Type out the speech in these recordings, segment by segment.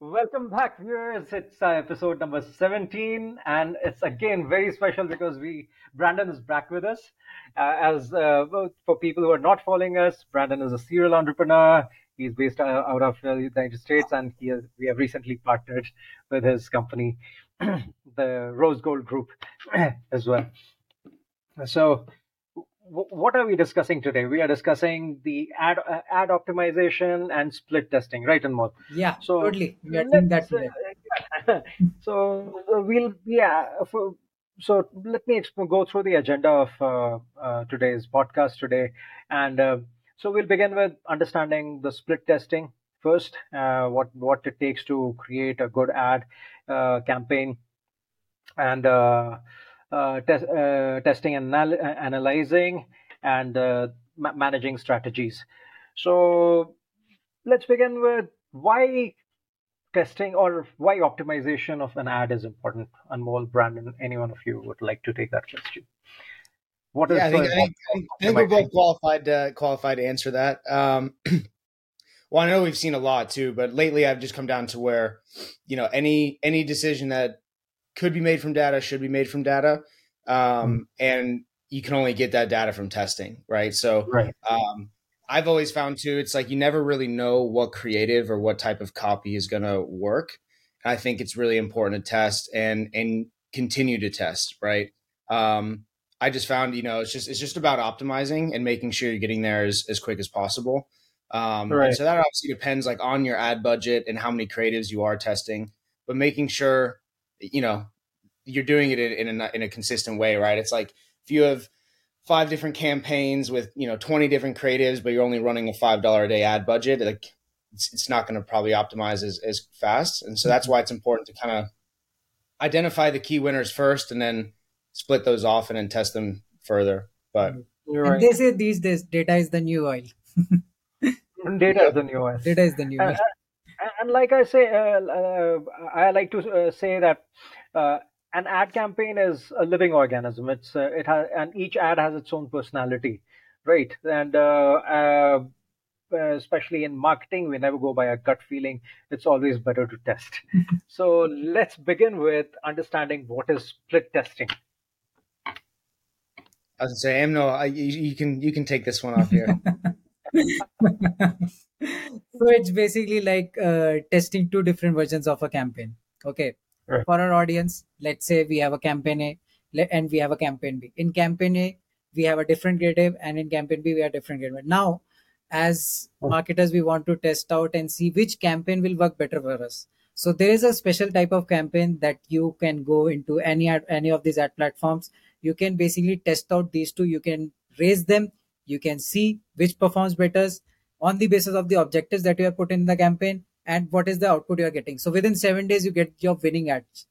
Welcome back, viewers. It's uh, episode number 17, and it's again very special because we Brandon is back with us. Uh, as uh, for people who are not following us, Brandon is a serial entrepreneur. He's based uh, out of the United States, and he has, we have recently partnered with his company, the Rose Gold Group, as well. So, what are we discussing today? We are discussing the ad uh, ad optimization and split testing, right, and more. Yeah, so totally. We are doing that today. Uh, so uh, we'll yeah. For, so let me exp- go through the agenda of uh, uh, today's podcast today, and uh, so we'll begin with understanding the split testing first. what what it takes to create a good ad campaign, and uh, te- uh, testing and anal- analyzing and uh, ma- managing strategies. So let's begin with why testing or why optimization of an ad is important. Anmol, Brandon, any one of you would like to take that question? What is yeah, I think, I think, I think we're both qualified to qualified to answer that. Um, well, I know we've seen a lot too, but lately I've just come down to where, you know, any any decision that could be made from data, should be made from data. Um, mm And you can only get that data from testing, right? So, right. Um, I've always found too, it's like you never really know what creative or what type of copy is going to work. I think it's really important to test and and continue to test, right? Um, I just found, you know, it's just it's just about optimizing and making sure you're getting there as, as quick as possible. Um, right. so that obviously depends like on your ad budget and how many creatives you are testing, but making sure you know you're doing it in, in a in a consistent way, right? It's like if you have five different campaigns with you know 20 different creatives, but you're only running a five dollar a day ad budget, like it's, it's not going to probably optimize as, as fast. And so that's mm-hmm. why it's important to kind of identify the key winners first, and then split those off and then test them further. But mm-hmm. right. they say these days data is the new oil. data is the new oil. Data is the new oil and like I say, uh, uh, I like to uh, say that uh, an ad campaign is a living organism. It's uh, it has, and each ad has its own personality, right? And uh, especially in marketing, we never go by a gut feeling. It's always better to test. so let's begin with understanding what is split testing. I was gonna say, Anmol, I, you, you can you can take this one off here. so it's basically like uh, testing two different versions of a campaign. Okay. Right. For our audience, let's say we have a campaign A and we have a campaign B. In campaign A, we have a different creative, and in campaign B, we have different creative. Now, as oh. marketers, we want to test out and see which campaign will work better for us. So there is a special type of campaign that you can go into any ad, any of these ad platforms. You can basically test out these two. You can raise them. You can see which performs better on the basis of the objectives that you have put in the campaign and what is the output you are getting. So within seven days, you get your winning ads.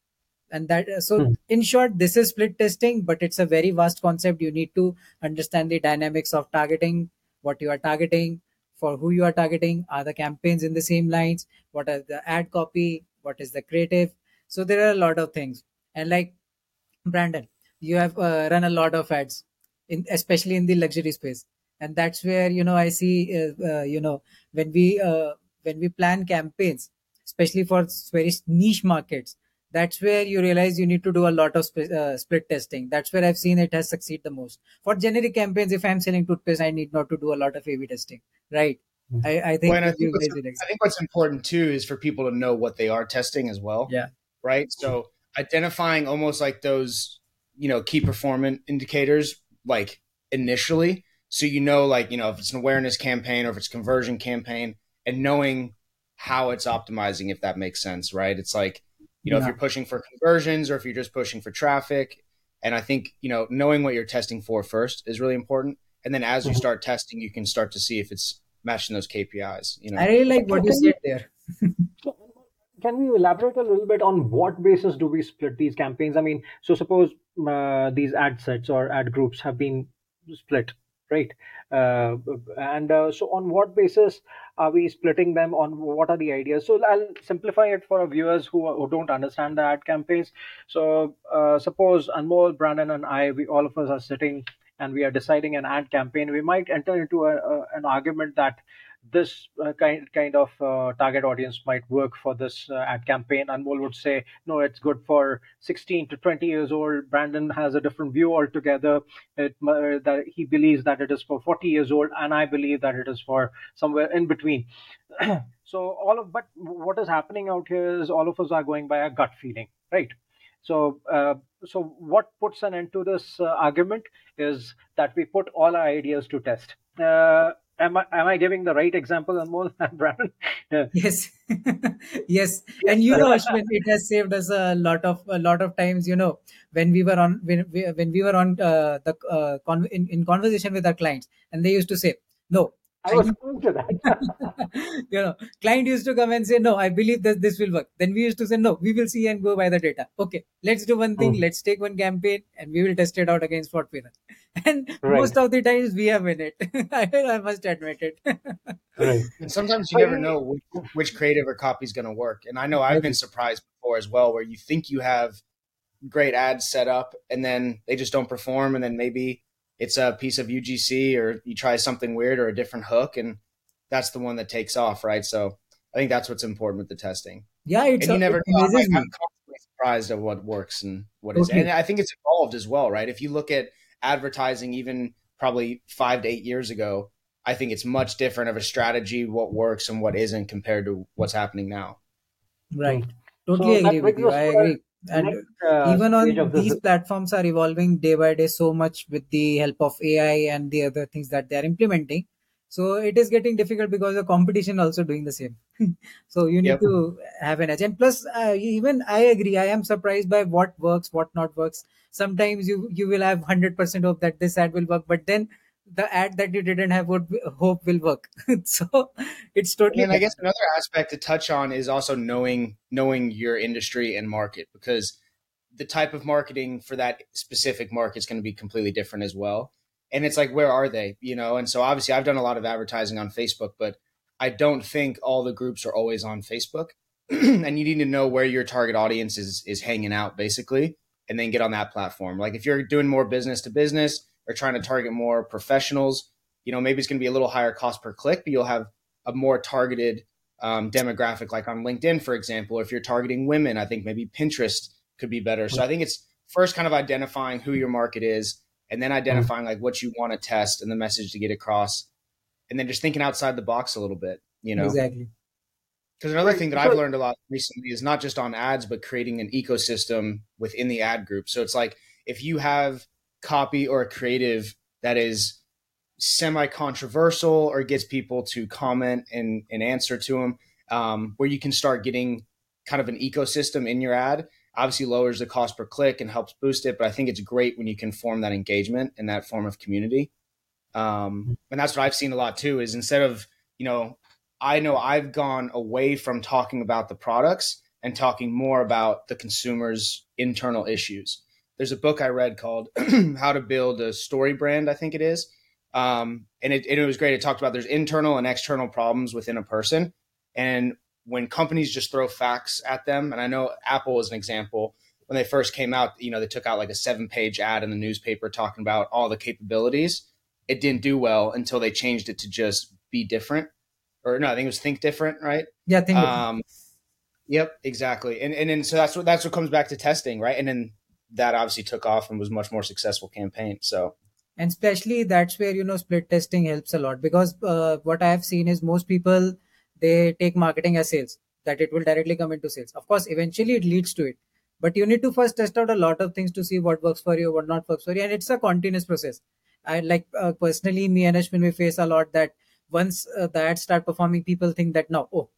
And that, so hmm. in short, this is split testing, but it's a very vast concept. You need to understand the dynamics of targeting, what you are targeting, for who you are targeting, are the campaigns in the same lines, what are the ad copy, what is the creative. So there are a lot of things. And like Brandon, you have uh, run a lot of ads, in, especially in the luxury space and that's where you know i see uh, uh, you know when we uh, when we plan campaigns especially for very niche markets that's where you realize you need to do a lot of sp- uh, split testing. That's where i've seen it has succeed the most. For generic campaigns if i'm selling toothpaste i need not to do a lot of a b testing right? Mm-hmm. I, I, think well, I, think I think what's important too is for people to know what they are testing as well yeah. right? So identifying almost like those you know key performance indicators like initially so you know like you know if it's an awareness campaign or if it's conversion campaign and knowing how it's optimizing if that makes sense right? It's like you know yeah. if you're pushing for conversions or if you're just pushing for traffic. And i think you know knowing what you're testing for first is really important. And then as you mm-hmm. start testing you can start to see if it's matching those kpis you know? I really like what you said there. Can we elaborate a little bit on what basis do we split these campaigns? I mean so suppose uh, these ad sets or ad groups have been split right? Uh, and uh, so, on what basis are we splitting them? On what are the ideas? So, I'll simplify it for our viewers who, who don't understand the ad campaigns. So, uh, suppose Anmol, Brandon, and I, we all of us are sitting and we are deciding an ad campaign. We might enter into a, a, an argument that this uh, kind kind of uh, target audience might work for this uh, ad campaign. Anmol would say, no, it's good for 16 to 20 years old. Brandon has a different view altogether. It, uh, that he believes that it is for 40 years old, and I believe that it is for somewhere in between. so all of but what is happening out here is all of us are going by a gut feeling, right? So, uh, so what puts an end to this uh, argument is that we put all our ideas to test. Uh, am I am I giving the right example, Anmol and Brandon? yes, yes, and you know, Ashwin, it has saved us a lot of a lot of times. You know, when we were on when we, when we were on uh, the uh, con- in, in conversation with our clients, and they used to say, "No, I was going to that. you know, client used to come and say, "No, I believe that this will work." Then we used to say, "No, we will see and go by the data." Okay, let's do one thing. Mm. Let's take one campaign and we will test it out against what we run. And Right. most of the times we have in it. I, I must admit it. right. And sometimes you never know which, which creative or copy is going to work. And I know I've been surprised before as well, where you think you have great ads set up and then they just don't perform. And then maybe it's a piece of UGC or you try something weird or a different hook. And that's the one that takes off, right? So I think that's what's important with the testing. yeah, it's and you never know. I'm. I'm constantly surprised at what works and what isn't. Totally. And I think it's evolved as well, right? If you look at advertising, even probably five to eight years ago, I think it's much different of a strategy, what works and what isn't compared to what's happening now. Right. Totally So agree with you. I agree. And Next, uh, even on of these platforms are evolving day by day so much with the help of AI and the other things that they are implementing. So it is getting difficult because the competition also doing the same. so you need Yep. to have an edge. And plus, uh, even I agree. I am surprised by what works, what not works. Sometimes you you will have hundred percent hope that this ad will work, but then the ad that you didn't have would hope will work. so it's totally. And I guess another aspect to touch on is also knowing knowing your industry and market because the type of marketing for that specific market is going to be completely different as well. And it's like, where are they? You know, and so obviously I've done a lot of advertising on Facebook, but I don't think all the groups are always on Facebook. and you need to know where your target audience is is hanging out basically, and then get on that platform. Like if you're doing more business to business or trying to target more professionals, you know, maybe it's going to be a little higher cost per click, but you'll have a more targeted um, demographic, like on LinkedIn, for example. If you're targeting women, I think maybe Pinterest could be better. So I think it's first kind of identifying who your market is, and then identifying like what you want to test and the message to get across, and then just thinking outside the box a little bit. You know, exactly. because another Right. thing that I've learned a lot recently is not just on ads, but creating an ecosystem within the ad group. So it's like if you have copy or a creative that is semi controversial or gets people to comment and, and answer to them, um, where you can start getting kind of an ecosystem in your ad, obviously lowers the cost per click and helps boost it. But I think it's great when you can form that engagement and that form of community. Um, and that's what I've seen a lot too is instead of, you know, I know I've gone away from talking about the products and talking more about the consumer's internal issues. There's a book I read called How to Build a Story Brand, I think it is. Um, and, it, and it was great. It talked about there's internal and external problems within a person. And when companies just throw facts at them, and I know Apple is an example, when they first came out, you know, they took out like a seven page ad in the newspaper talking about all the capabilities. It didn't do well until they changed it to just be different. Or no, I think it was think different, right? Yeah, think Um, yep, exactly. And and then so that's what that's what comes back to testing, right? And then that obviously took off and was much more successful campaign. So and especially that's where you know split testing helps a lot because uh, what i have seen is most people they take marketing as sales that it will directly come into sales of course eventually it leads to it but you need to first test out a lot of things to see what works for you what not works for you and it's a continuous process i like uh, personally me and ashwin we face a lot that once uh, the ads start performing people think that now oh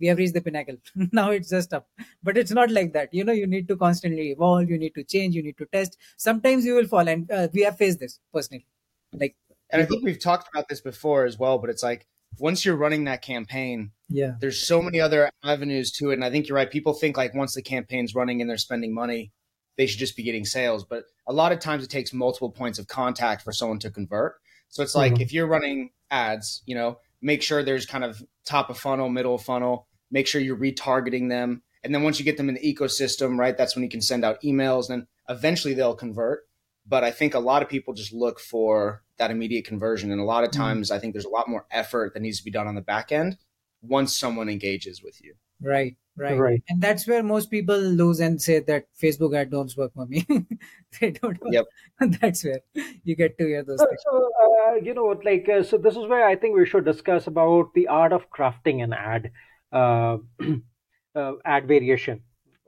we have reached the pinnacle now it's just up but it's not like that you know you need to constantly evolve you need to change you need to test sometimes you will fall and uh, we have faced this personally like and I think we've talked about this before as well, but it's like once you're running that campaign, yeah there's so many other avenues to it. And I think you're right. People think like once the campaign's running and they're spending money, they should just be getting sales. But a lot of times it takes multiple points of contact for someone to convert. So it's like Mhm. if you're running ads, you know, make sure there's kind of top of funnel, middle of funnel, make sure you're retargeting them. And then once you get them in the ecosystem, right, that's when you can send out emails and eventually they'll convert. But I think a lot of people just look for that immediate conversion. And a lot of Mm. times, I think there's a lot more effort that needs to be done on the back end once someone engages with you. Right, right, Right. And that's where most people lose and say that Facebook ad don't work for me. they don't. Work. Yep. that's where you get to hear those So, things. so uh, you know, like, uh, so this is where I think we should discuss about the art of crafting an ad, uh, uh, ad variation.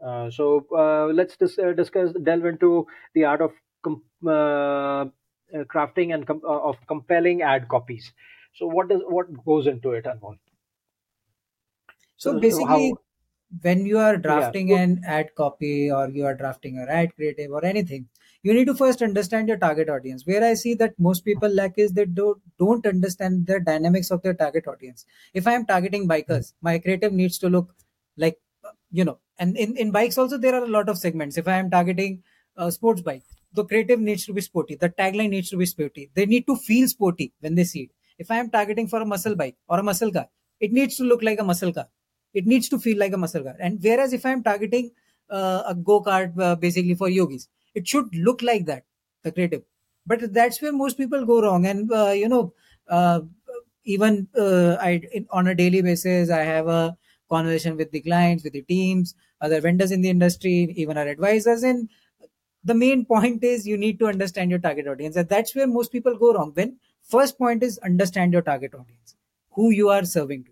Uh, so uh, let's dis- uh, discuss, delve into the art of com- uh, uh, crafting and com- uh, of compelling ad copies. So what does what goes into it, Anmol? So So basically, how- when you are drafting so- an ad copy or you are drafting an ad creative or anything, you need to first understand your target audience. Where I see that most people lack is they don't don't understand the dynamics of their target audience. If I am targeting bikers, hmm. my creative needs to look like you know, and in, in bikes also there are a lot of segments. If I am targeting a sports bike, the creative needs to be sporty. The tagline needs to be sporty. They need to feel sporty when they see it. If I am targeting for a muscle bike or a muscle car, it needs to look like a muscle car it needs to feel like a muscle car. And whereas if i'm targeting uh, a go-kart uh, basically for yogis it should look like that the creative. But that's where most people go wrong. And uh, you know uh, even uh, i in, on a daily basis i have a conversation with the clients with the teams other vendors in the industry even our advisors. And the main point is you need to understand your target audience. And that's where most people go wrong. When first point is understand your target audience who you are serving to.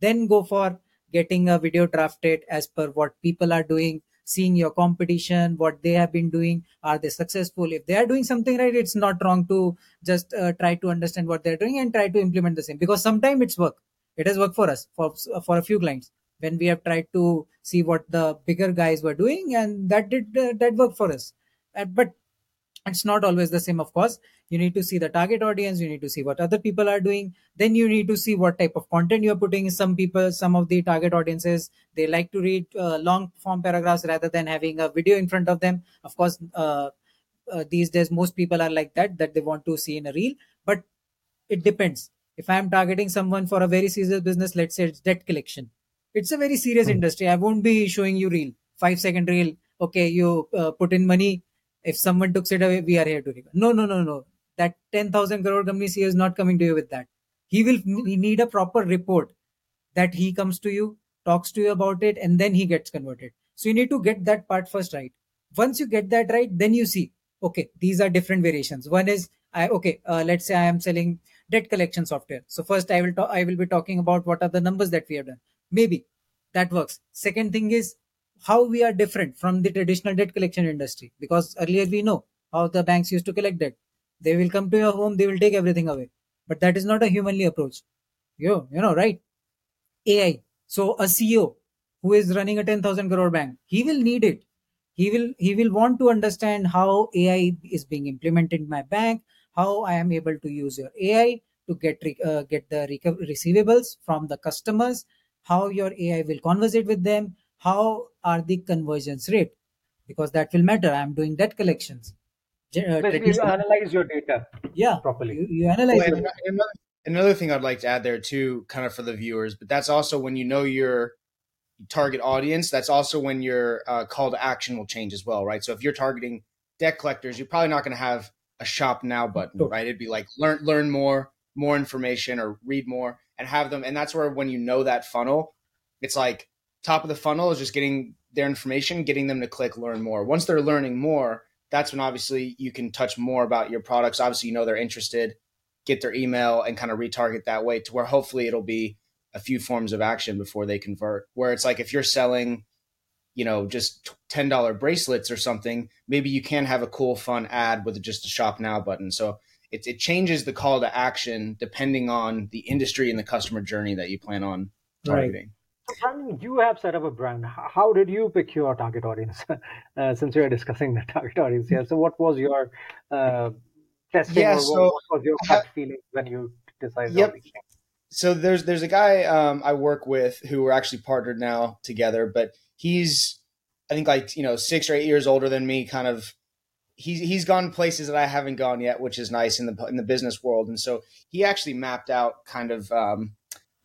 Then go for getting a video drafted as per what people are doing seeing your competition what they have been doing are they successful? If they are doing something right it's not wrong to just uh, try to understand what they're doing and try to implement the same. Because sometimes it's work. It has worked for us for for a few clients. When we have tried to see what the bigger guys were doing and that did uh, that worked for us. Uh, but it's not always the same of course. You need to see the target audience you need to see what other people are doing. Then you need to see what type of content you're putting. Some people some of the target audiences they like to read uh, long form paragraphs rather than having a video in front of them. Of course uh, uh, these days most people are like that that they want to see in a reel. But it depends. If i'm targeting someone for a very serious business let's say it's debt collection. It's a very serious Hmm. industry. I won't be showing you reel five second reel. Okay you uh, put in money if someone took it away we are here to recover. No no no no. That 10000 crore company CEO is not coming to you with that. He will need a proper report that he comes to you talks to you about it and then he gets converted. So you need to get that part first right. Once you get that right then you see okay these are different variations. One is i okay uh, let's say i am selling debt collection software. So first i will talk i will be talking about what are the numbers that we have done. Maybe that works. Second thing is how we are different from the traditional debt collection industry. Because earlier we know how the banks used to collect debt. They will come to your home they will take everything away. But that is not a humanly approach. You you know right? Ai so a ceo who is running a 10000 crore bank he will need it. He will he will want to understand how ai is being implemented in my bank how i am able to use your ai to get uh, get the receivables from the customers how your ai will conversate with them how are the conversions rate because that will matter i am doing debt collections Ge- uh, Basically, you analyze your data yeah properly. you, you analyze Well, another, another thing I'd like to add there too, kind of for the viewers, but that's also when you know your target audience. That's also when your uh, call to action will change as well, right? So if you're targeting debt collectors, you're probably not going to have a shop now button, Sure. right? It'd be like learn learn more, more information, or read more, and have them. And that's where when you know that funnel, it's like top of the funnel is just getting their information, getting them to click learn more. Once they're learning more, that's when obviously you can touch more about your products. Obviously, you know they're interested get their email and kind of retarget that way to where hopefully it'll be a few forms of action before they convert. Where it's like if you're selling, you know, just ten dollar bracelets or something, maybe you can have a cool, fun ad with just a shop now button. So it it changes the call to action depending on the industry and the customer journey that you plan on targeting. So, Brandon, you have set up a brand. How did you pick your target audience? uh, since we are discussing the target audience here, so what was your uh, testing Yeah, or so what, was your gut feeling when you decided Yep. on these things? so there's there's a guy um, I work with who we're actually partnered now together, but he's I think like you know six or eight years older than me. Kind of he's he's gone places that I haven't gone yet, which is nice in the in the business world. And so he actually mapped out kind of um,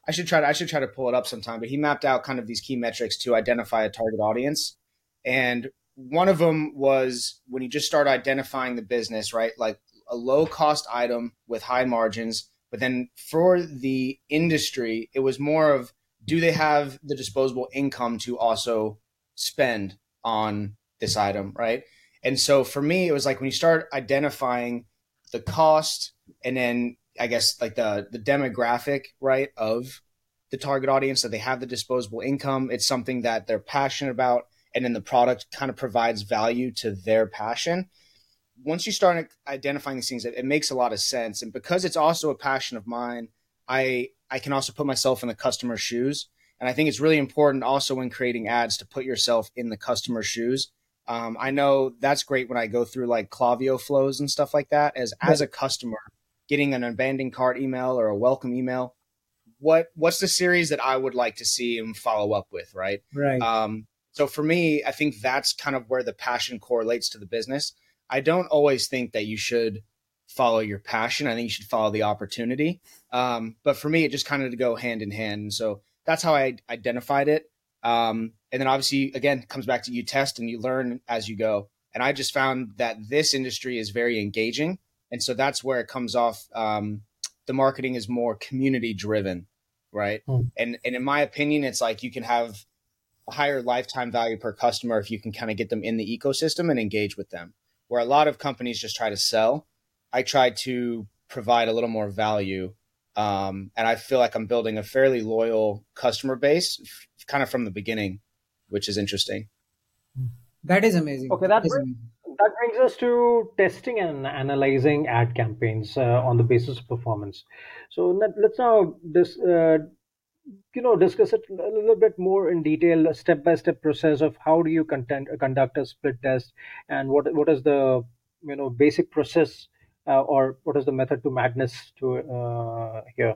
I should try to I should try to pull it up sometime, but he mapped out kind of these key metrics to identify a target audience. And one of them was when you just start identifying the business, right? Like a low cost item with high margins. But then for the industry, it was more of do they have the disposable income to also spend on this item, right? And so for me, it was like when you start identifying the cost and then I guess like the the demographic, right, of the target audience that they have the disposable income. It's something that they're passionate about, and then the product kind of provides value to their passion. Once you start identifying these things, it, it makes a lot of sense. And because it's also a passion of mine, I I can also put myself in the customer's shoes. And I think it's really important also when creating ads to put yourself in the customer's shoes. Um, I know that's great when I go through like Klaviyo flows and stuff like that. As as a customer, getting an abandoned cart email or a welcome email, what what's the series that I would like to see and follow up with, right? Right. Um, so for me, I think that's kind of where the passion correlates to the business. I don't always think that you should follow your passion. I think you should follow the opportunity. Um, but for me, it just kind of to go hand in hand. And so that's how I identified it. Um, and then obviously, again, comes back to you test and you learn as you go. And I just found that this industry is very engaging. And so that's where it comes off. Um, the marketing is more community driven, right? Mm. And, and in my opinion, it's like you can have a higher lifetime value per customer if you can kind of get them in the ecosystem and engage with them. Where a lot of companies just try to sell, I try to provide a little more value um, and I feel like I'm building a fairly loyal customer base, f- kind of from the beginning, which is interesting. That is amazing. Okay, that, that, brings, that brings us to testing and analyzing ad campaigns uh, on the basis of performance. So let, us now dis, uh, you know discuss it a little bit more in detail, step by step process of how do you content, conduct a split test, and what what is the you know basic process uh, or what is the method to madness to uh, here?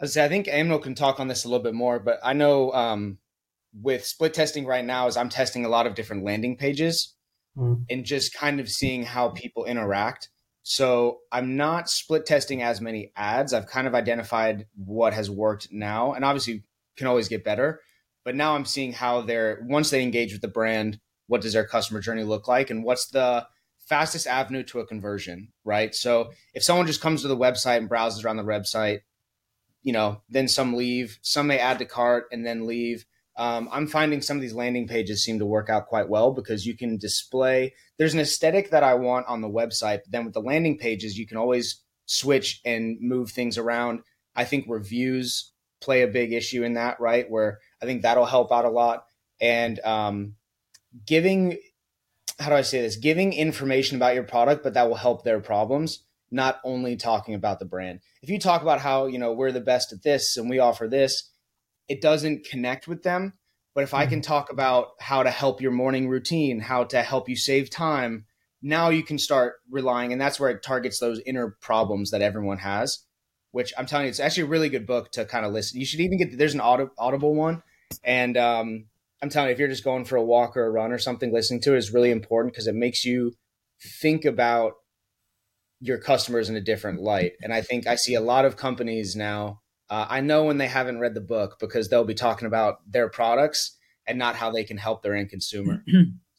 I think Anmol can talk on this a little bit more, but I know um, with split testing right now is I'm testing a lot of different landing pages mm. and just kind of seeing how people interact. So I'm not split testing as many ads. I've kind of identified what has worked now, and obviously can always get better. But now I'm seeing how they're once they engage with the brand, what does their customer journey look like, and what's the fastest avenue to a conversion, right? So if someone just comes to the website and browses around the website, you know, then some leave, some may add to cart and then leave. Um, I'm finding some of these landing pages seem to work out quite well because you can display. There's an aesthetic that I want on the website, but then with the landing pages, you can always switch and move things around. I think reviews play a big issue in that, right? Where I think that'll help out a lot. And um, giving how do I say this? Giving information about your product, but that will help their problems, not only talking about the brand. If you talk about how, you know, we're the best at this and we offer this, it doesn't connect with them. But if I can mm-hmm. talk about how to help your morning routine, how to help you save time, now you can start relying, and that's where it targets those inner problems that everyone has. Which I'm telling you, it's actually a really good book to kind of listen. You should even get there's an audible one, and um, I'm telling you, if you're just going for a walk or a run or something, listening to it is really important because it makes you think about your customers in a different light. And I think I see a lot of companies now. Uh, I know when they haven't read the book because they'll be talking about their products and not how they can help their end consumer.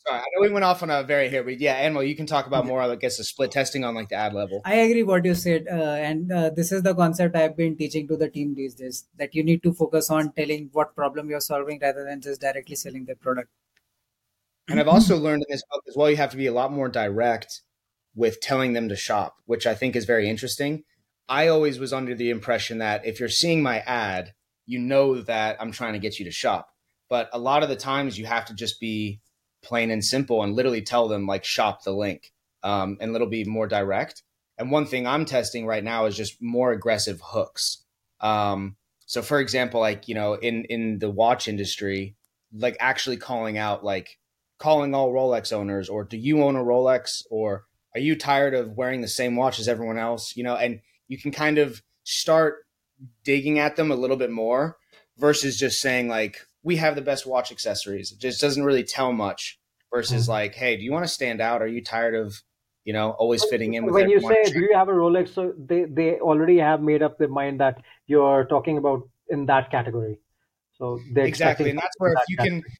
Sorry, I know we went off on a very here, but yeah, Anmol, you can talk about more. I guess the split testing on like the ad level. I agree what you said, uh, and uh, this is the concept I've been teaching to the team these days. That you need to focus on telling what problem you're solving rather than just directly selling the product. And I've also learned in this book as well, you have to be a lot more direct with telling them to shop, which I think is very interesting. I always was under the impression that if you're seeing my ad, you know that I'm trying to get you to shop. But a lot of the times you have to just be plain and simple and literally tell them like shop the link um, and it'll be more direct. And one thing i'm testing right now is just more aggressive hooks. Um, so for example like you know in in the watch industry like actually calling out like calling all rolex owners or do you own a rolex? or are you tired of wearing the same watch as everyone else? You know and you can kind of start digging at them a little bit more versus just saying like we have the best watch accessories. It just doesn't really tell much versus mm-hmm. like, hey, do you want to stand out? Are you tired of you know always fitting in with when you say do you have a rolex so they they already have made up their mind that you're talking about in that category so exactly and that's where if you category. can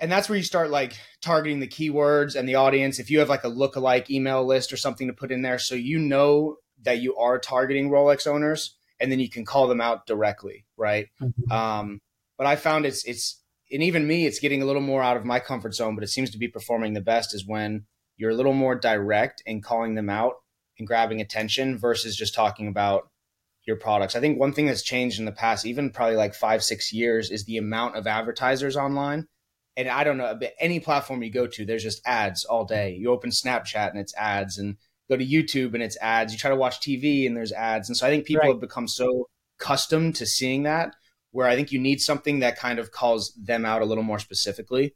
and that's where you start like targeting the keywords and the audience. If you have like a lookalike email list or something to put in there, so you know that you are targeting Rolex owners, and then you can call them out directly, right? Mm-hmm. Um, but I found it's it's and even me, it's getting a little more out of my comfort zone, but it seems to be performing the best is when you're a little more direct in calling them out and grabbing attention versus just talking about your products. I think one thing that's changed in the past, even probably like five, six years, is the amount of advertisers online. And I don't know, any platform you go to, there's just ads all day. You open Snapchat and it's ads, and go to YouTube and it's ads. You try to watch TV and there's ads. And so I think people right. have become so accustomed to seeing that where I think you need something that kind of calls them out a little more specifically.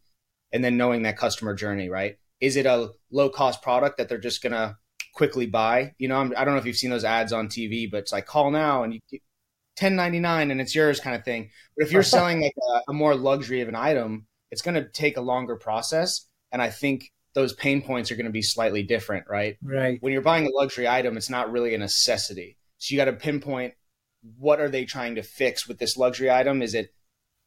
And then knowing that customer journey, right? Is it a low cost product that they're just going to quickly buy. You know, I'm, I do not know if you've seen those ads on TV, but it's like call now and you get 1099 and it's yours kind of thing. But if you're selling like a, a more luxury of an item, it's going to take a longer process. And I think those pain points are going to be slightly different, right? Right. When you're buying a luxury item, it's not really a necessity. So you got to pinpoint what are they trying to fix with this luxury item? Is it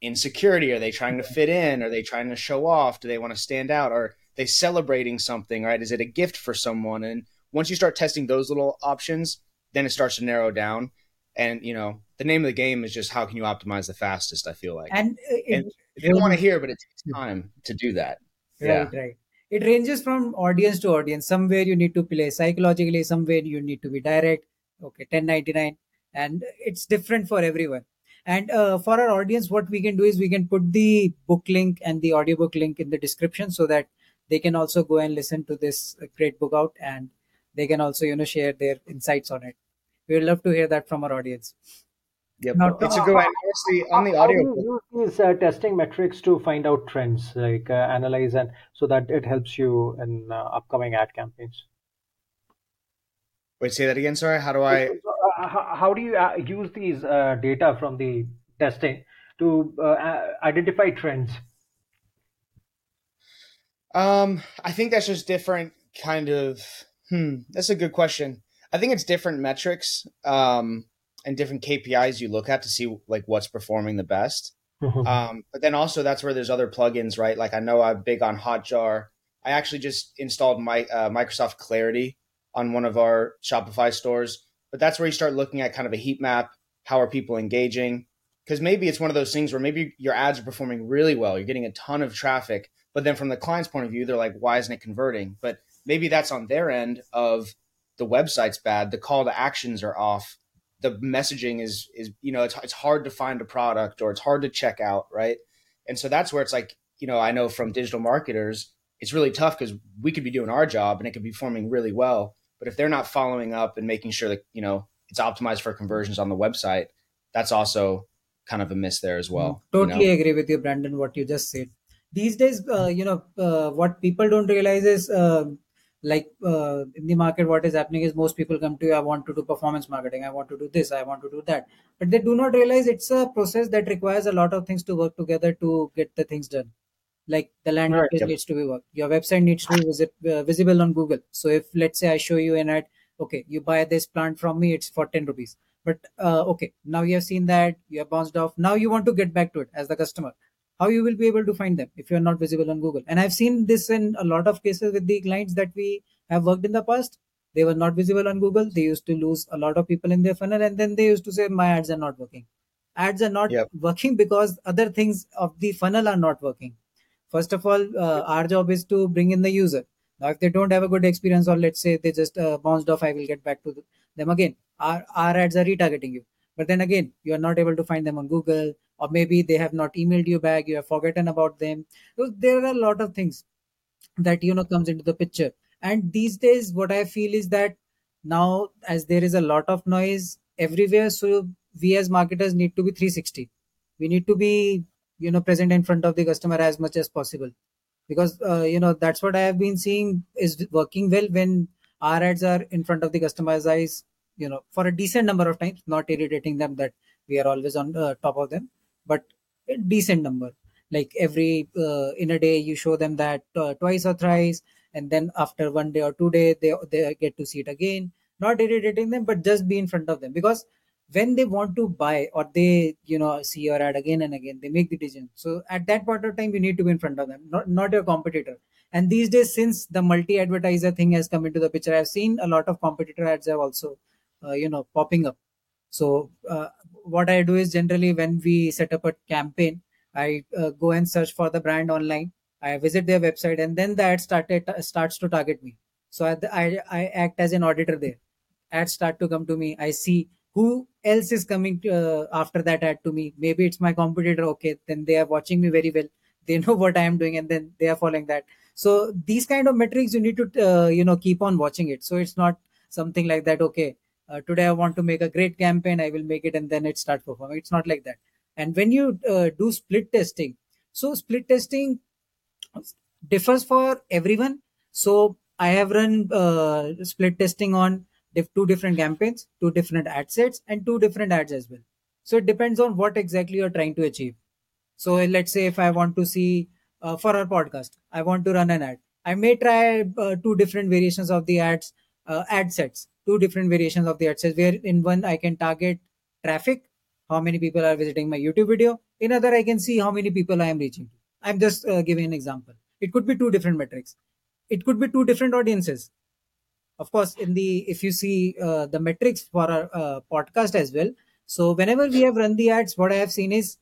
insecurity? Are they trying to fit in? Are they trying to show off? Do they want to stand out? Are they celebrating something, right? Is it a gift for someone? And once you start testing those little options, then it starts to narrow down. And you know, the name of the game is just how can you optimize the fastest. I feel like, and, uh, it, and they don't want to hear, but it takes time to do that. Right, yeah. right. It ranges from audience to audience. Somewhere you need to play psychologically. Somewhere you need to be direct. Okay, ten ninety nine, and it's different for everyone. And uh, for our audience, what we can do is we can put the book link and the audiobook link in the description so that they can also go and listen to this great book out and they can also you know share their insights on it we would love to hear that from our audience Yep. Now, it's a good one. Honestly, on the audio, use these uh, testing metrics to find out trends, like uh, analyze, and so that it helps you in uh, upcoming ad campaigns. Wait, say that again. Sorry. How do I? Uh, how do you uh, use these uh, data from the testing to identify trends? Um, I think that's just different kind of Hmm, that's a good question. I think it's different metrics um, and different KPIs you look at to see like what's performing the best. Mm-hmm. Um, but then also that's where there's other plugins, right? Like I know I'm big on Hotjar. I actually just installed my uh, Microsoft Clarity on one of our Shopify stores. But that's where you start looking at kind of a heat map. How are people engaging? Because maybe it's one of those things where maybe your ads are performing really well. You're getting a ton of traffic, but then from the client's point of view, they're like, why isn't it converting? But maybe that's on their end of the website's bad, the call to actions are off, the messaging is is you know it's it's hard to find a product or it's hard to check out, right? And so that's where it's like you know I know from digital marketers it's really tough because we could be doing our job and it could be performing really well, but if they're not following up and making sure that you know it's optimized for conversions on the website, that's also kind of a miss there as well. Totally you know? agree with you, Brandon. What you just said. These days, uh, you know, uh, what people don't realize is uh, like uh, in the market what is happening is most people come to you i want to do performance marketing. I want to do this. I want to do that. But they do not realize it's a process that requires a lot of things to work together to get the things done. Like the landing right, page yep. needs to be worked. Your website needs to be visit, uh, visible on google. So if let's say i show you an ad okay you buy this plant from me it's for 10 rupees. But uh, okay now you have seen that you have bounced off. Now you want to get back to it as the customer how you will be able to find them if you're not visible on google. And i've seen this in a lot of cases with the clients that we have worked in the past. They were not visible on google. They used to lose a lot of people in their funnel and then they used to say my ads are not working. Ads are not yep. working because other things of the funnel are not working. First of all uh, our job is to bring in the user. Now if they don't have a good experience or let's say they just uh, bounced off i will get back to them again. Our, our ads are retargeting you. But then again you are not able to find them on google or maybe they have not emailed you back you have forgotten about them. So there are a lot of things that you know comes into the picture. And these days what i feel is that now as there is a lot of noise everywhere so we as marketers need to be 360 we need to be you know present in front of the customer as much as possible. Because uh, you know that's what i have been seeing is working well when our ads are in front of the customer's eyes you know for a decent number of times not irritating them that we are always on uh, top of them but a decent number. Like every uh, in a day you show them that uh, twice or thrice and then after one day or two day they they get to see it again. Not irritating them but just be in front of them. Because when they want to buy or they you know see your ad again and again they make the decision. So at that point of time you need to be in front of them not not your competitor. And these days since the multi advertiser thing has come into the picture i've seen a lot of competitor ads have also uh, you know popping up so uh, what i do is generally when we set up a campaign i uh, go and search for the brand online. I visit their website and then the ad started starts to target me. So I, I, I act as an auditor there. Ads start to come to me. I see who else is coming to, uh, after that ad to me. Maybe it's my competitor. Okay then they are watching me very well. They know what i am doing and then they are following that. So these kind of metrics you need to uh, you know keep on watching it. So it's not something like that okay uh, today i want to make a great campaign i will make it and then it starts performing. It's not like that. And when you uh, do split testing so split testing differs for everyone. So i have run uh, split testing on two different campaigns two different ad sets and two different ads as well. So it depends on what exactly you're trying to achieve. So let's say if i want to see uh, for our podcast i want to run an ad. I may try uh, two different variations of the ads uh, ad sets two different variations of the ad sets where in one i can target traffic how many people are visiting my youtube video. In other i can see how many people i am reaching i'm just uh, giving an example. It could be two different metrics. It could be two different audiences. Of course in the if you see uh, the metrics for our uh, podcast as well so whenever we have run the ads what i have seen is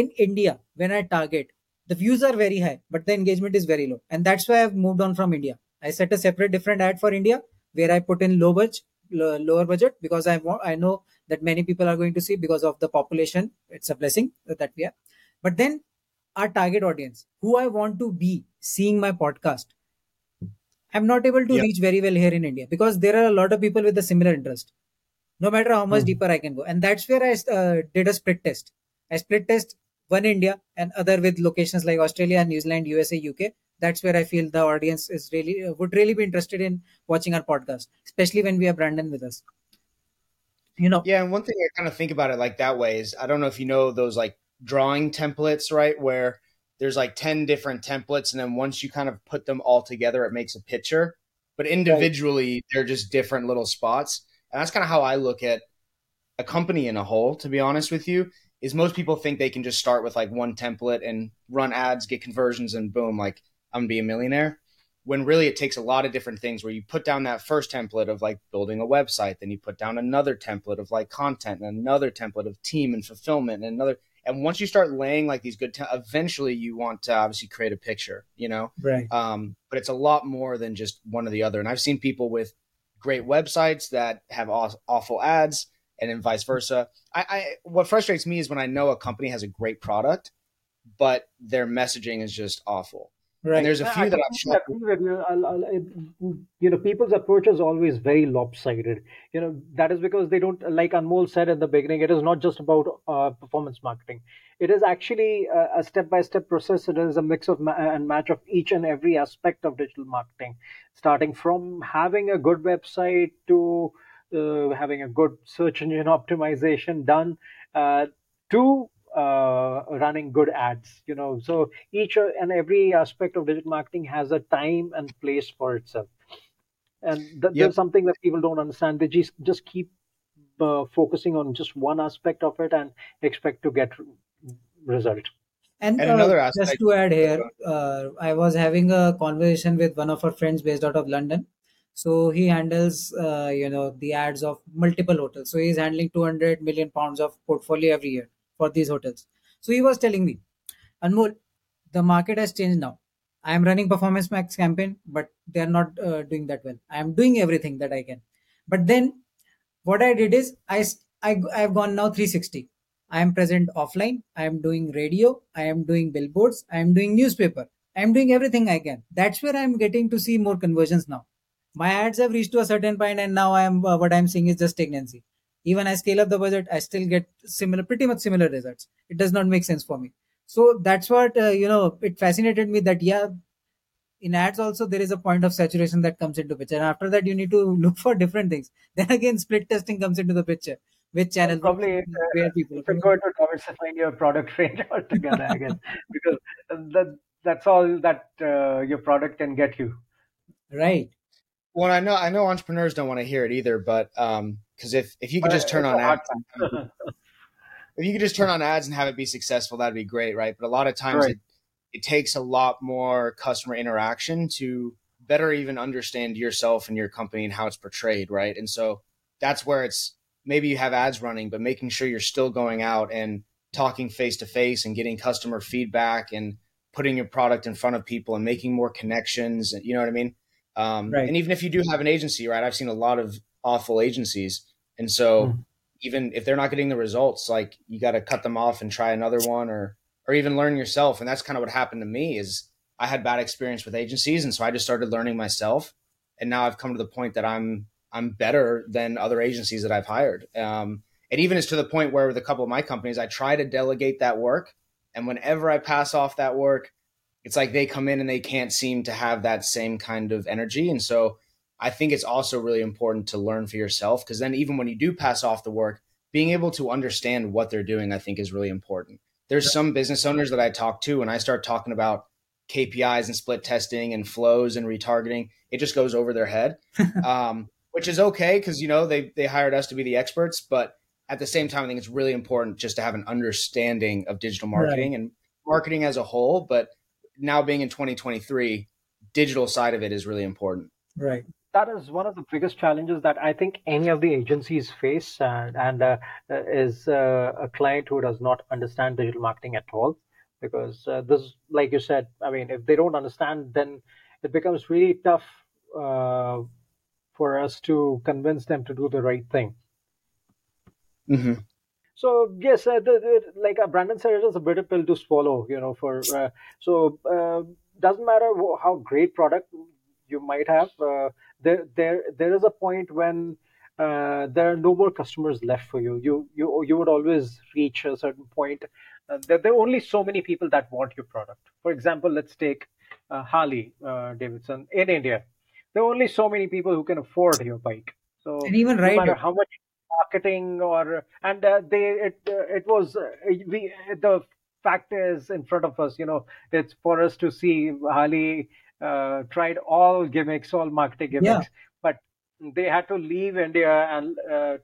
in india when i target the views are very high but the engagement is very low. And that's why i've moved on from india. I set a separate different ad for india where i put in low budget lower budget because i want i know that many people are going to see because of the population it's a blessing that we have. But then our target audience who i want to be seeing my podcast i'm not able to reach very well here in india because there are a lot of people with a similar interest. No matter how much mm. deeper i can go. And that's where i uh, did a split test. I split test one india and other with locations like australia new zealand usa uk that's where i feel the audience is really uh, would really be interested in watching our podcast especially when we have brandon with us. You know. Yeah and one thing i kind of think about it like that way is i don't know if you know those like drawing templates right where there's like 10 different templates and then once you kind of put them all together it makes a picture. But individually right. they're just different little spots. And that's kind of how i look at a company in a whole to be honest with you is most people think they can just start with like one template and run ads get conversions and boom like i'm gonna be a millionaire when really it takes a lot of different things where you put down that first template of like building a website then you put down another template of like content and another template of team and fulfillment and another and once you start laying like these good, t- eventually you want to obviously create a picture, you know? Right. Um, but it's a lot more than just one or the other. And I've seen people with great websites that have aw- awful ads and then vice versa. I, I, what frustrates me is when I know a company has a great product, but their messaging is just awful. Right. And there's a few I, that I'm agree with you. I'll, I'll, it, you know, people's approach is always very lopsided. You know, that is because they don't, like Anmol said at the beginning, it is not just about uh, performance marketing. It is actually a step by step process. It is a mix of ma- and match of each and every aspect of digital marketing, starting from having a good website to uh, having a good search engine optimization done uh, to uh, running good ads you know. So each and every aspect of digital marketing has a time and place for itself. And th- yep. there's something that people don't understand. They just just keep uh, focusing on just one aspect of it and expect to get result. And, and uh, another aspect just to add here uh, i was having a conversation with one of our friends based out of london. So he handles uh, you know the ads of multiple hotels. So he's handling 200 million pounds of portfolio every year for these hotels. So he was telling me, Anmol, the market has changed now. I am running Performance Max campaign, but they are not uh, doing that well. I am doing everything that I can. But then what I did is I, I, I have gone now 360. I am present offline. I am doing radio. I am doing billboards. I am doing newspaper. I am doing everything I can. That's where I am getting to see more conversions now. My ads have reached to a certain point, and now I am uh, what I am seeing is just stagnancy even i scale up the budget i still get similar pretty much similar results. It does not make sense for me. So that's what uh, you know it fascinated me that yeah in ads also there is a point of saturation that comes into picture. And after that you need to look for different things. Then again split testing comes into the picture. Which channel probably uh, where people it's good to diversify your product range altogether again because that, that's all that uh, your product can get you. Right. Well i know i know entrepreneurs don't want to hear it either but um Because if if you could just turn on ads, if you could just turn on ads and have it be successful, that'd be great, right? But a lot of times right. it, it takes a lot more customer interaction to better even understand yourself and your company and how it's portrayed, right? And so that's where it's maybe you have ads running, but making sure you're still going out and talking face to face and getting customer feedback and putting your product in front of people and making more connections. You know what I mean? Um, right. And even if you do have an agency, right? I've seen a lot of awful agencies, and so mm. even if they're not getting the results, like you got to cut them off and try another one, or or even learn yourself. And that's kind of what happened to me is I had bad experience with agencies, and so I just started learning myself. And now I've come to the point that I'm I'm better than other agencies that I've hired. Um, and even is to the point where with a couple of my companies, I try to delegate that work. And whenever I pass off that work, it's like they come in and they can't seem to have that same kind of energy. And so I think it's also really important to learn for yourself because then even when you do pass off the work, being able to understand what they're doing, I think is really important. There's some business owners that I talk to and I start talking about KPIs and split testing and flows and retargeting, it just goes over their head, um, which is okay because you know they they hired us to be the experts. But at the same time, I think it's really important just to have an understanding of digital marketing right. and marketing as a whole. But now being in 2023, digital side of it is really important. Right. That is one of the biggest challenges that I think any of the agencies face, uh, and uh, is uh, a client who does not understand digital marketing at all because uh, this, like you said, I mean, if they don't understand, then it becomes really tough uh, for us to convince them to do the right thing. Mm-hmm. So yes, uh, the, the, like uh, Brandon said, it is a bitter pill to swallow. You know, for uh, so uh, doesn't matter how great product you might have. there, there, there is a point when uh, there are no more customers left for you. You you you would always reach a certain point uh, there, there, are only so many people that want your product. For example, let's take uh, Harley uh, Davidson in India. There are only so many people who can afford your bike. So and even no matter how much marketing or and uh, they it uh, it was uh, we the fact is in front of us. You know, it's for us to see Harley tried all gimmicks, all marketing gimmicks, yeah. but they had to leave India and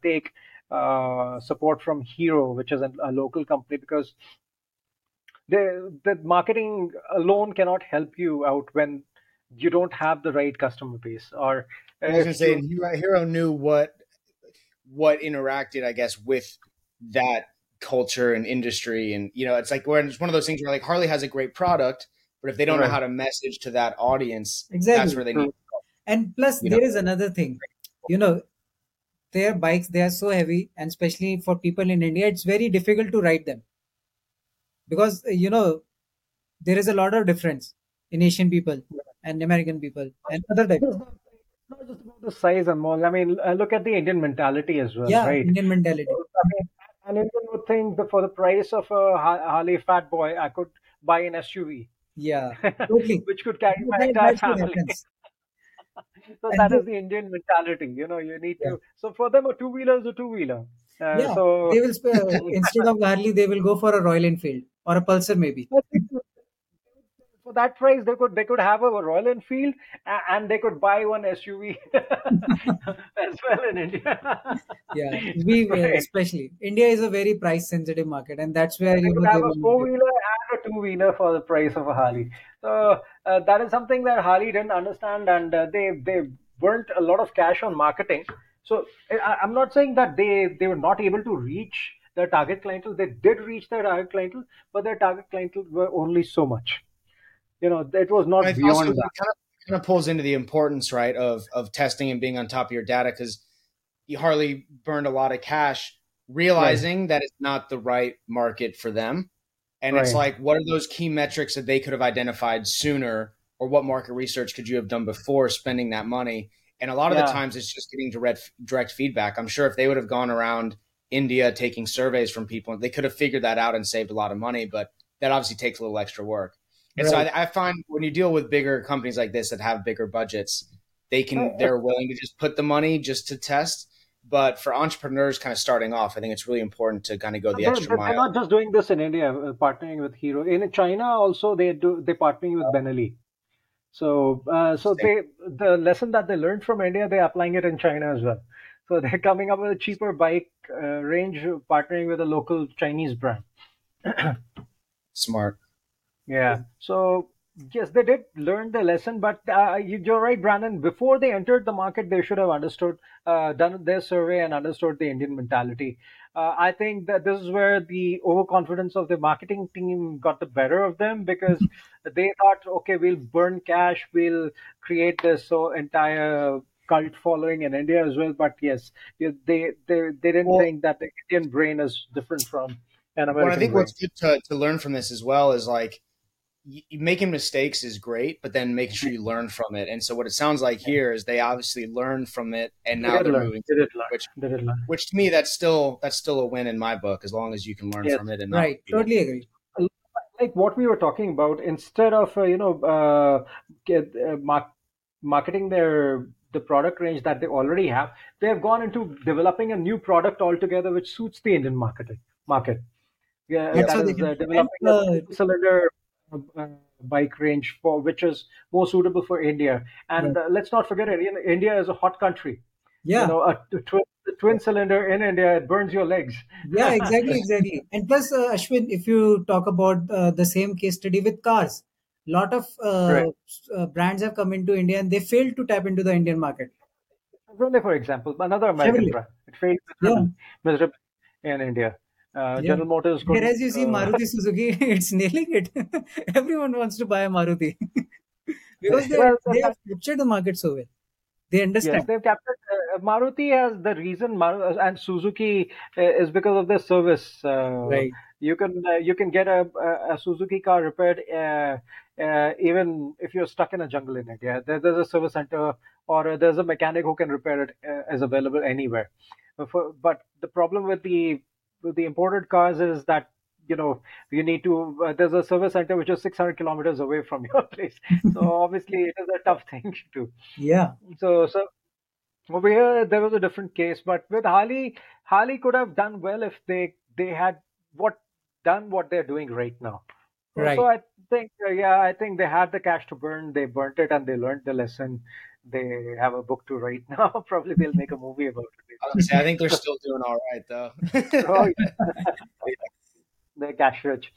take uh, support from Hero, which is a, a local company, because the the marketing alone cannot help you out when you don't have the right customer base. Or I was going to say, Hero knew what what interacted, I guess, with that culture and industry, and you know, it's like when it's one of those things where like Harley has a great product, but if they don't right. know how to message to that audience, exactly. that's where they need. And plus, you there know? is another thing. You know, their bikes they are so heavy and especially for people in india it's very difficult to ride them because you know there is a lot of difference in asian people and american people and other types not just about the size and all. I mean, uh, look at the Indian mentality as well, yeah, right? Indian mentality. I mean, an Indian would think that for the price of a Harley Fat Boy, I could buy an SUV. Yeah, totally. which could carry my entire family so and that the, is the Indian mentality. You know, you need yeah. to. So for them, a two wheeler is a two wheeler. Uh, yeah, so they will instead of Harley, they will go for a Royal Enfield or a Pulsar, maybe. For that price, they could they could have a Royal Enfield and they could buy one SUV as well in India. yeah, we especially India is a very price sensitive market, and that's where you know, have a four wheeler two wheeler for the price of a Harley. So uh, that is something that Harley didn't understand, and uh, they they burnt a lot of cash on marketing. So I, am not saying that they they were not able to reach their target clientele. They did reach their target clientele, but their target clientele were only so much. You know, it was not beyond that. Kind of, kind of pulls into the importance, right, of of testing and being on top of your data because Harley burned a lot of cash realizing right. that it's not the right market for them and right. it's like, what are those key metrics that they could have identified sooner, or what market research could you have done before spending that money? And a lot of yeah. the times, it's just getting direct direct feedback. I'm sure if they would have gone around India taking surveys from people, they could have figured that out and saved a lot of money. But that obviously takes a little extra work. And right. so I, I, find when you deal with bigger companies like this that have bigger budgets, they can oh, they're uh, willing to just put the money just to test but for entrepreneurs kind of starting off, I think it's really important to kind of go the extra mile. They're not just doing this in India, uh, partnering with Hero. In China also, they do they partnering with Benelli. So, uh, so they the lesson that they learned from India, they're applying it in China as well. So they're coming up with a cheaper bike uh, range, partnering with a local Chinese brand. Smart. Yeah. So yes, they did learn the lesson, but uh, you're right, Brandon. Before they entered the market, they should have understood, uh, done their survey and understood the Indian mentality. Uh, I think that this is where the overconfidence of the marketing team got the better of them because they thought, okay, we'll burn cash, we'll create this so entire cult following in India as well. But yes, they they they didn't well, think that the Indian brain is different from an American. Well, I think brain. what's good to, to learn from this as well is like making mistakes is great, but then making sure you learn from it. And so what it sounds like here is they obviously learned from it, and now they are moving. Which, which to me, that's still that's still a win in my book, as long as you can learn yes. from it. And right, totally agree. Like what we were talking about, instead of uh, you know uh, get, uh, mar- marketing their the product range that they already have, they have gone into developing a new product altogether, which suits the Indian marketing market. Yeah, yeah so is, uh, developing a cylinder uh, bike range for which is more suitable for India. And uh, let's not forget, India, India is a hot country. Yeah, you know, a, twin, twin cylinder in India it burns your legs. yeah, exactly, exactly. And plus, uh, Ashwin, if you talk about uh, the same case study with cars, a lot of uh, right. Uh, brands have come into India and they failed to tap into the Indian market. Chevrolet, for example, another American Chevrolet. brand, it failed yeah. miserably in India. Uh, yeah. General Motors. Could, Whereas you see uh, Maruti Suzuki, it's nailing it. Everyone wants to buy a Maruti because they, well, they have captured the market so well. They understand. Yes, they've captured. Uh, Maruti has the reason, Mar- uh, and Suzuki uh, is because of their service. Uh, right. You can you can get a, a, Suzuki car repaired even if you're stuck in a jungle in India. There, there's a service center or there's a mechanic who can repair it it is available anywhere. For, but the problem with the the imported cars is that you know you need to uh, there's a service center which is 600 kilometers away from your place. So obviously it is a tough thing to yeah. So so over here there was a different case but with harley harley could have done well if they they had what done what they're doing right now. Right. so i think uh, yeah i think they had the cash to burn they burnt it and they learned the lesson they have a book to write now. Probably they'll make a movie about it. I think they're still doing all right though. oh, yeah. they're cash rich.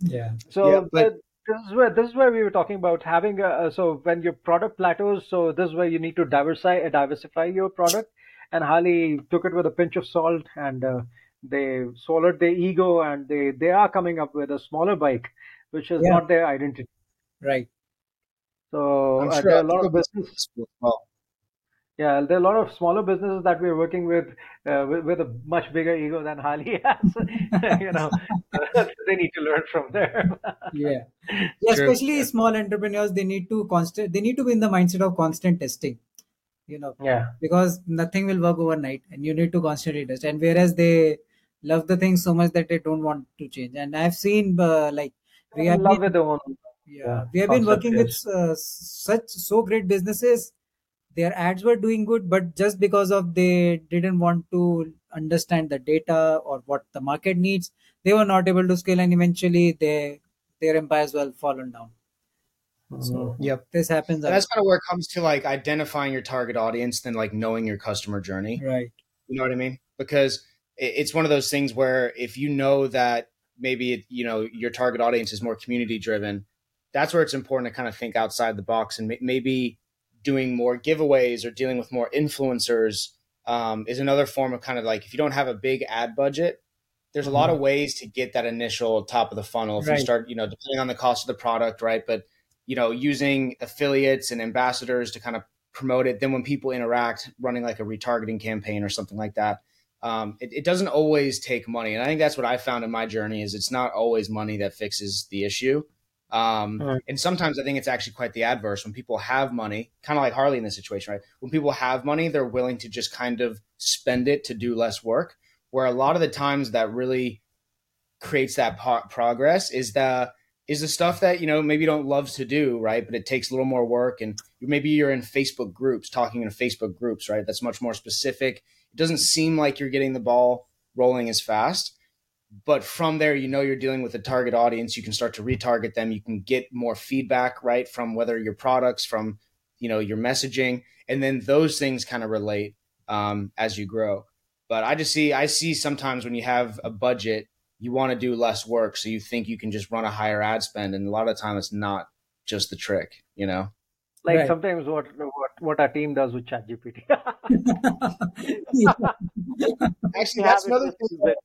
Yeah. So yeah, but this is where this is where we were talking about having a, so when your product plateaus, so this is where you need to diversify diversify your product. And Harley took it with a pinch of salt, and uh, they swallowed their ego, and they they are coming up with a smaller bike, which is yeah. not their identity. Right. So uh, sure there are a lot of businesses. Well. Yeah, there are a lot of smaller businesses that we're working with, uh, with, with a much bigger ego than Harley has. you know, they need to learn from there. yeah, yeah especially small entrepreneurs. They need to constant. They need to be in the mindset of constant testing. You know, yeah, because nothing will work overnight, and you need to constantly test. And whereas they love the thing so much that they don't want to change. And I've seen uh, like we have love with the own yeah, we have been working with uh, such so great businesses. Their ads were doing good but just because of they didn't want to understand the data or what the market needs they were not able to scale and eventually they their empires well fallen down. So mm-hmm. yep. this happens that's kind of where it comes to like identifying your target audience than like knowing your customer journey. Right. You know what i mean? Because it's one of those things where if you know that maybe it, you know your target audience is more community driven that's where it's important to kind of think outside the box and maybe doing more giveaways or dealing with more influencers um, is another form of kind of like if you don't have a big ad budget there's a lot of mm-hmm. ways to get that initial top of the funnel if right. you start you know depending on the cost of the product right but you know using affiliates and ambassadors to kind of promote it then when people interact running like a retargeting campaign or something like that um, it, it, doesn't always take money and i think that's what i found in my journey is it's not always money that fixes the issue um, right. And sometimes I think it's actually quite the adverse when people have money, kind of like Harley in this situation, right? When people have money, they're willing to just kind of spend it to do less work. Where a lot of the times that really creates that po- progress is the is the stuff that you know maybe you don't love to do, right? But it takes a little more work, and maybe you're in Facebook groups, talking in Facebook groups, right? That's much more specific. It doesn't seem like you're getting the ball rolling as fast but from there you know you're dealing with a target audience you can start to retarget them you can get more feedback right from whether your products from you know your messaging and then those things kind of relate um, as you grow. But I just see I see sometimes when you have a budget, you want to do less work, so you think you can just run a higher ad spend, and a lot of the time it's not just the trick, you know. Like Right. sometimes what what what our team does with ChatGPT. Actually, that's another thing. is it.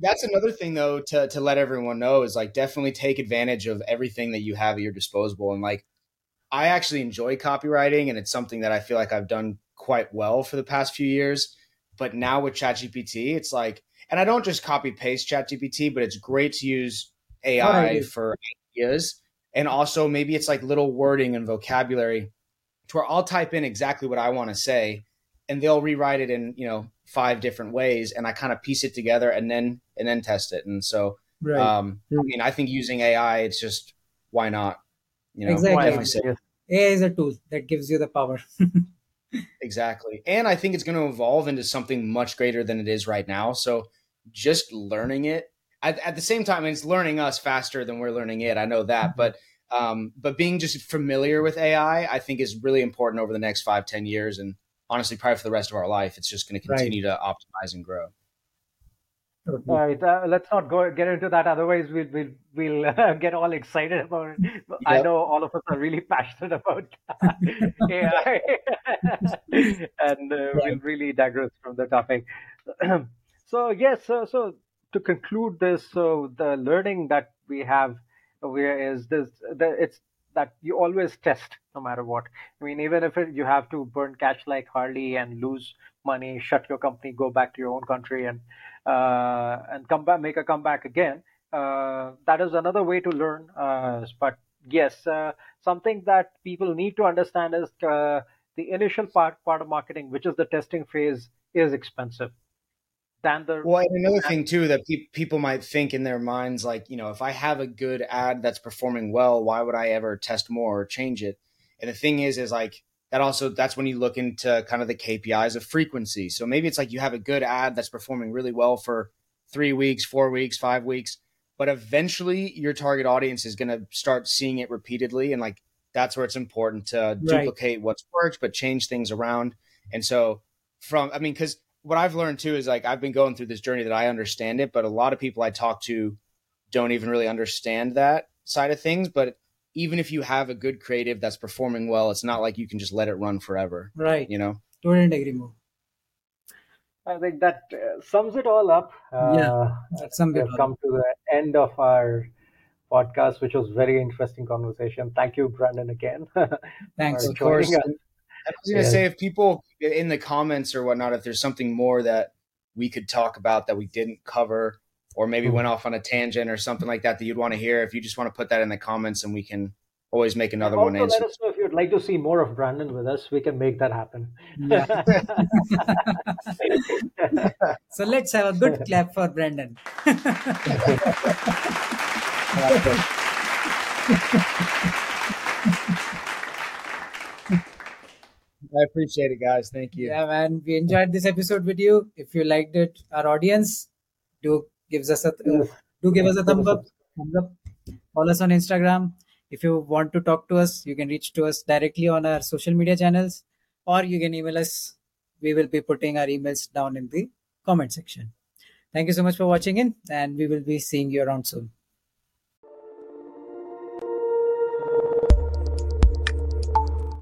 That's another thing though to to let everyone know is like definitely take advantage of everything that you have at your disposal and like I actually enjoy copywriting and it's something that I feel like I've done quite well for the past few years. But now with ChatGPT, it's like and I don't just copy paste ChatGPT, but it's great to use AI Right. for ideas. And also maybe it's like little wording and vocabulary to where I'll type in exactly what I want to say and they'll rewrite it in, you know, five different ways and I kind of piece it together and then and then test it. And so right. um I mean I think using AI it's just why not? You know, Exactly. Why definitely not? say- AI is a tool that gives you the power. Exactly. And I think it's going to evolve into something much greater than it is right now. So just learning it at, at the same time, it's learning us faster than we're learning it. I know that, but um, but being just familiar with AI, I think is really important over the next five, ten years, and honestly, probably for the rest of our life, it's just going to Right. continue to optimize and grow. Totally. All right, uh, let's not go get into that. Otherwise, we'll we'll, we'll uh, get all excited about it. I know all of us are really passionate about AI, and uh, we'll really digress from the topic. so yes, so, so to conclude this, so the learning that we have where is this? The, it's that you always test no matter what. I mean, even if it, you have to burn cash like Harley and lose money, shut your company, go back to your own country, and uh, and come back, make a comeback again. Uh, that is another way to learn. Uh, but yes, uh, something that people need to understand is uh, the initial part part of marketing, which is the testing phase, is expensive. Than the Well, and another thing too that pe- people might think in their minds, like you know, if I have a good ad that's performing well, why would I ever test more or change it? And the thing is, is like that also that's when you look into kind of the KPIs of frequency. So maybe it's like you have a good ad that's performing really well for three weeks, four weeks, five weeks, but eventually your target audience is going to start seeing it repeatedly, and like that's where it's important to Right. duplicate what's worked, but change things around. And so from, I mean, because what I've learned too is like I've been going through this journey that I understand it, but a lot of people I talk to don't even really understand that side of things. But even if you have a good creative that's performing well, it's not like you can just let it run forever, Right. you know? Couldn't agree more. I think that uh, sums it all up. Uh, Yeah, That's some we bit have come to the end of our podcast, which was very interesting conversation. Thank you, Brandon, again. Thanks. for Of course. joining us. I was gonna Yeah. say if people in the comments or whatnot, if there's something more that we could talk about that we didn't cover, or maybe went off on a tangent or something like that that you'd want to hear, if you just want to put that in the comments and we can always make another one also, let us know if you'd like to see more of Brandon with us. We can make that happen. Yeah. so let's have a good clap for Brandon. I appreciate it, guys. Thank you. Yeah, man. We enjoyed this episode with you. If you liked it, our audience, do gives us a uh, do give us a thumbs up. Thumbs up. Follow us on Instagram. If you want to talk to us, you can reach to us directly on our social media channels, or you can email us. We will be putting our emails down in the comment section. Thank you so much for watching in, and we will be seeing you around soon.